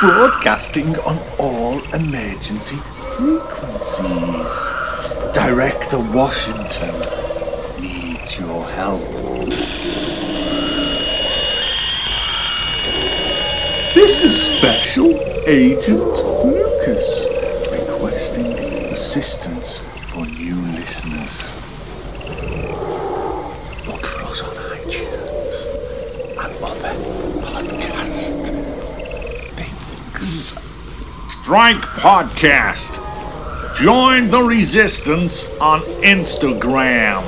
broadcasting on all emergency frequencies. Director Washington needs your help. This is Special Agent Lucas requesting assistance for new listeners. Strike Podcast. Join the resistance on Instagram.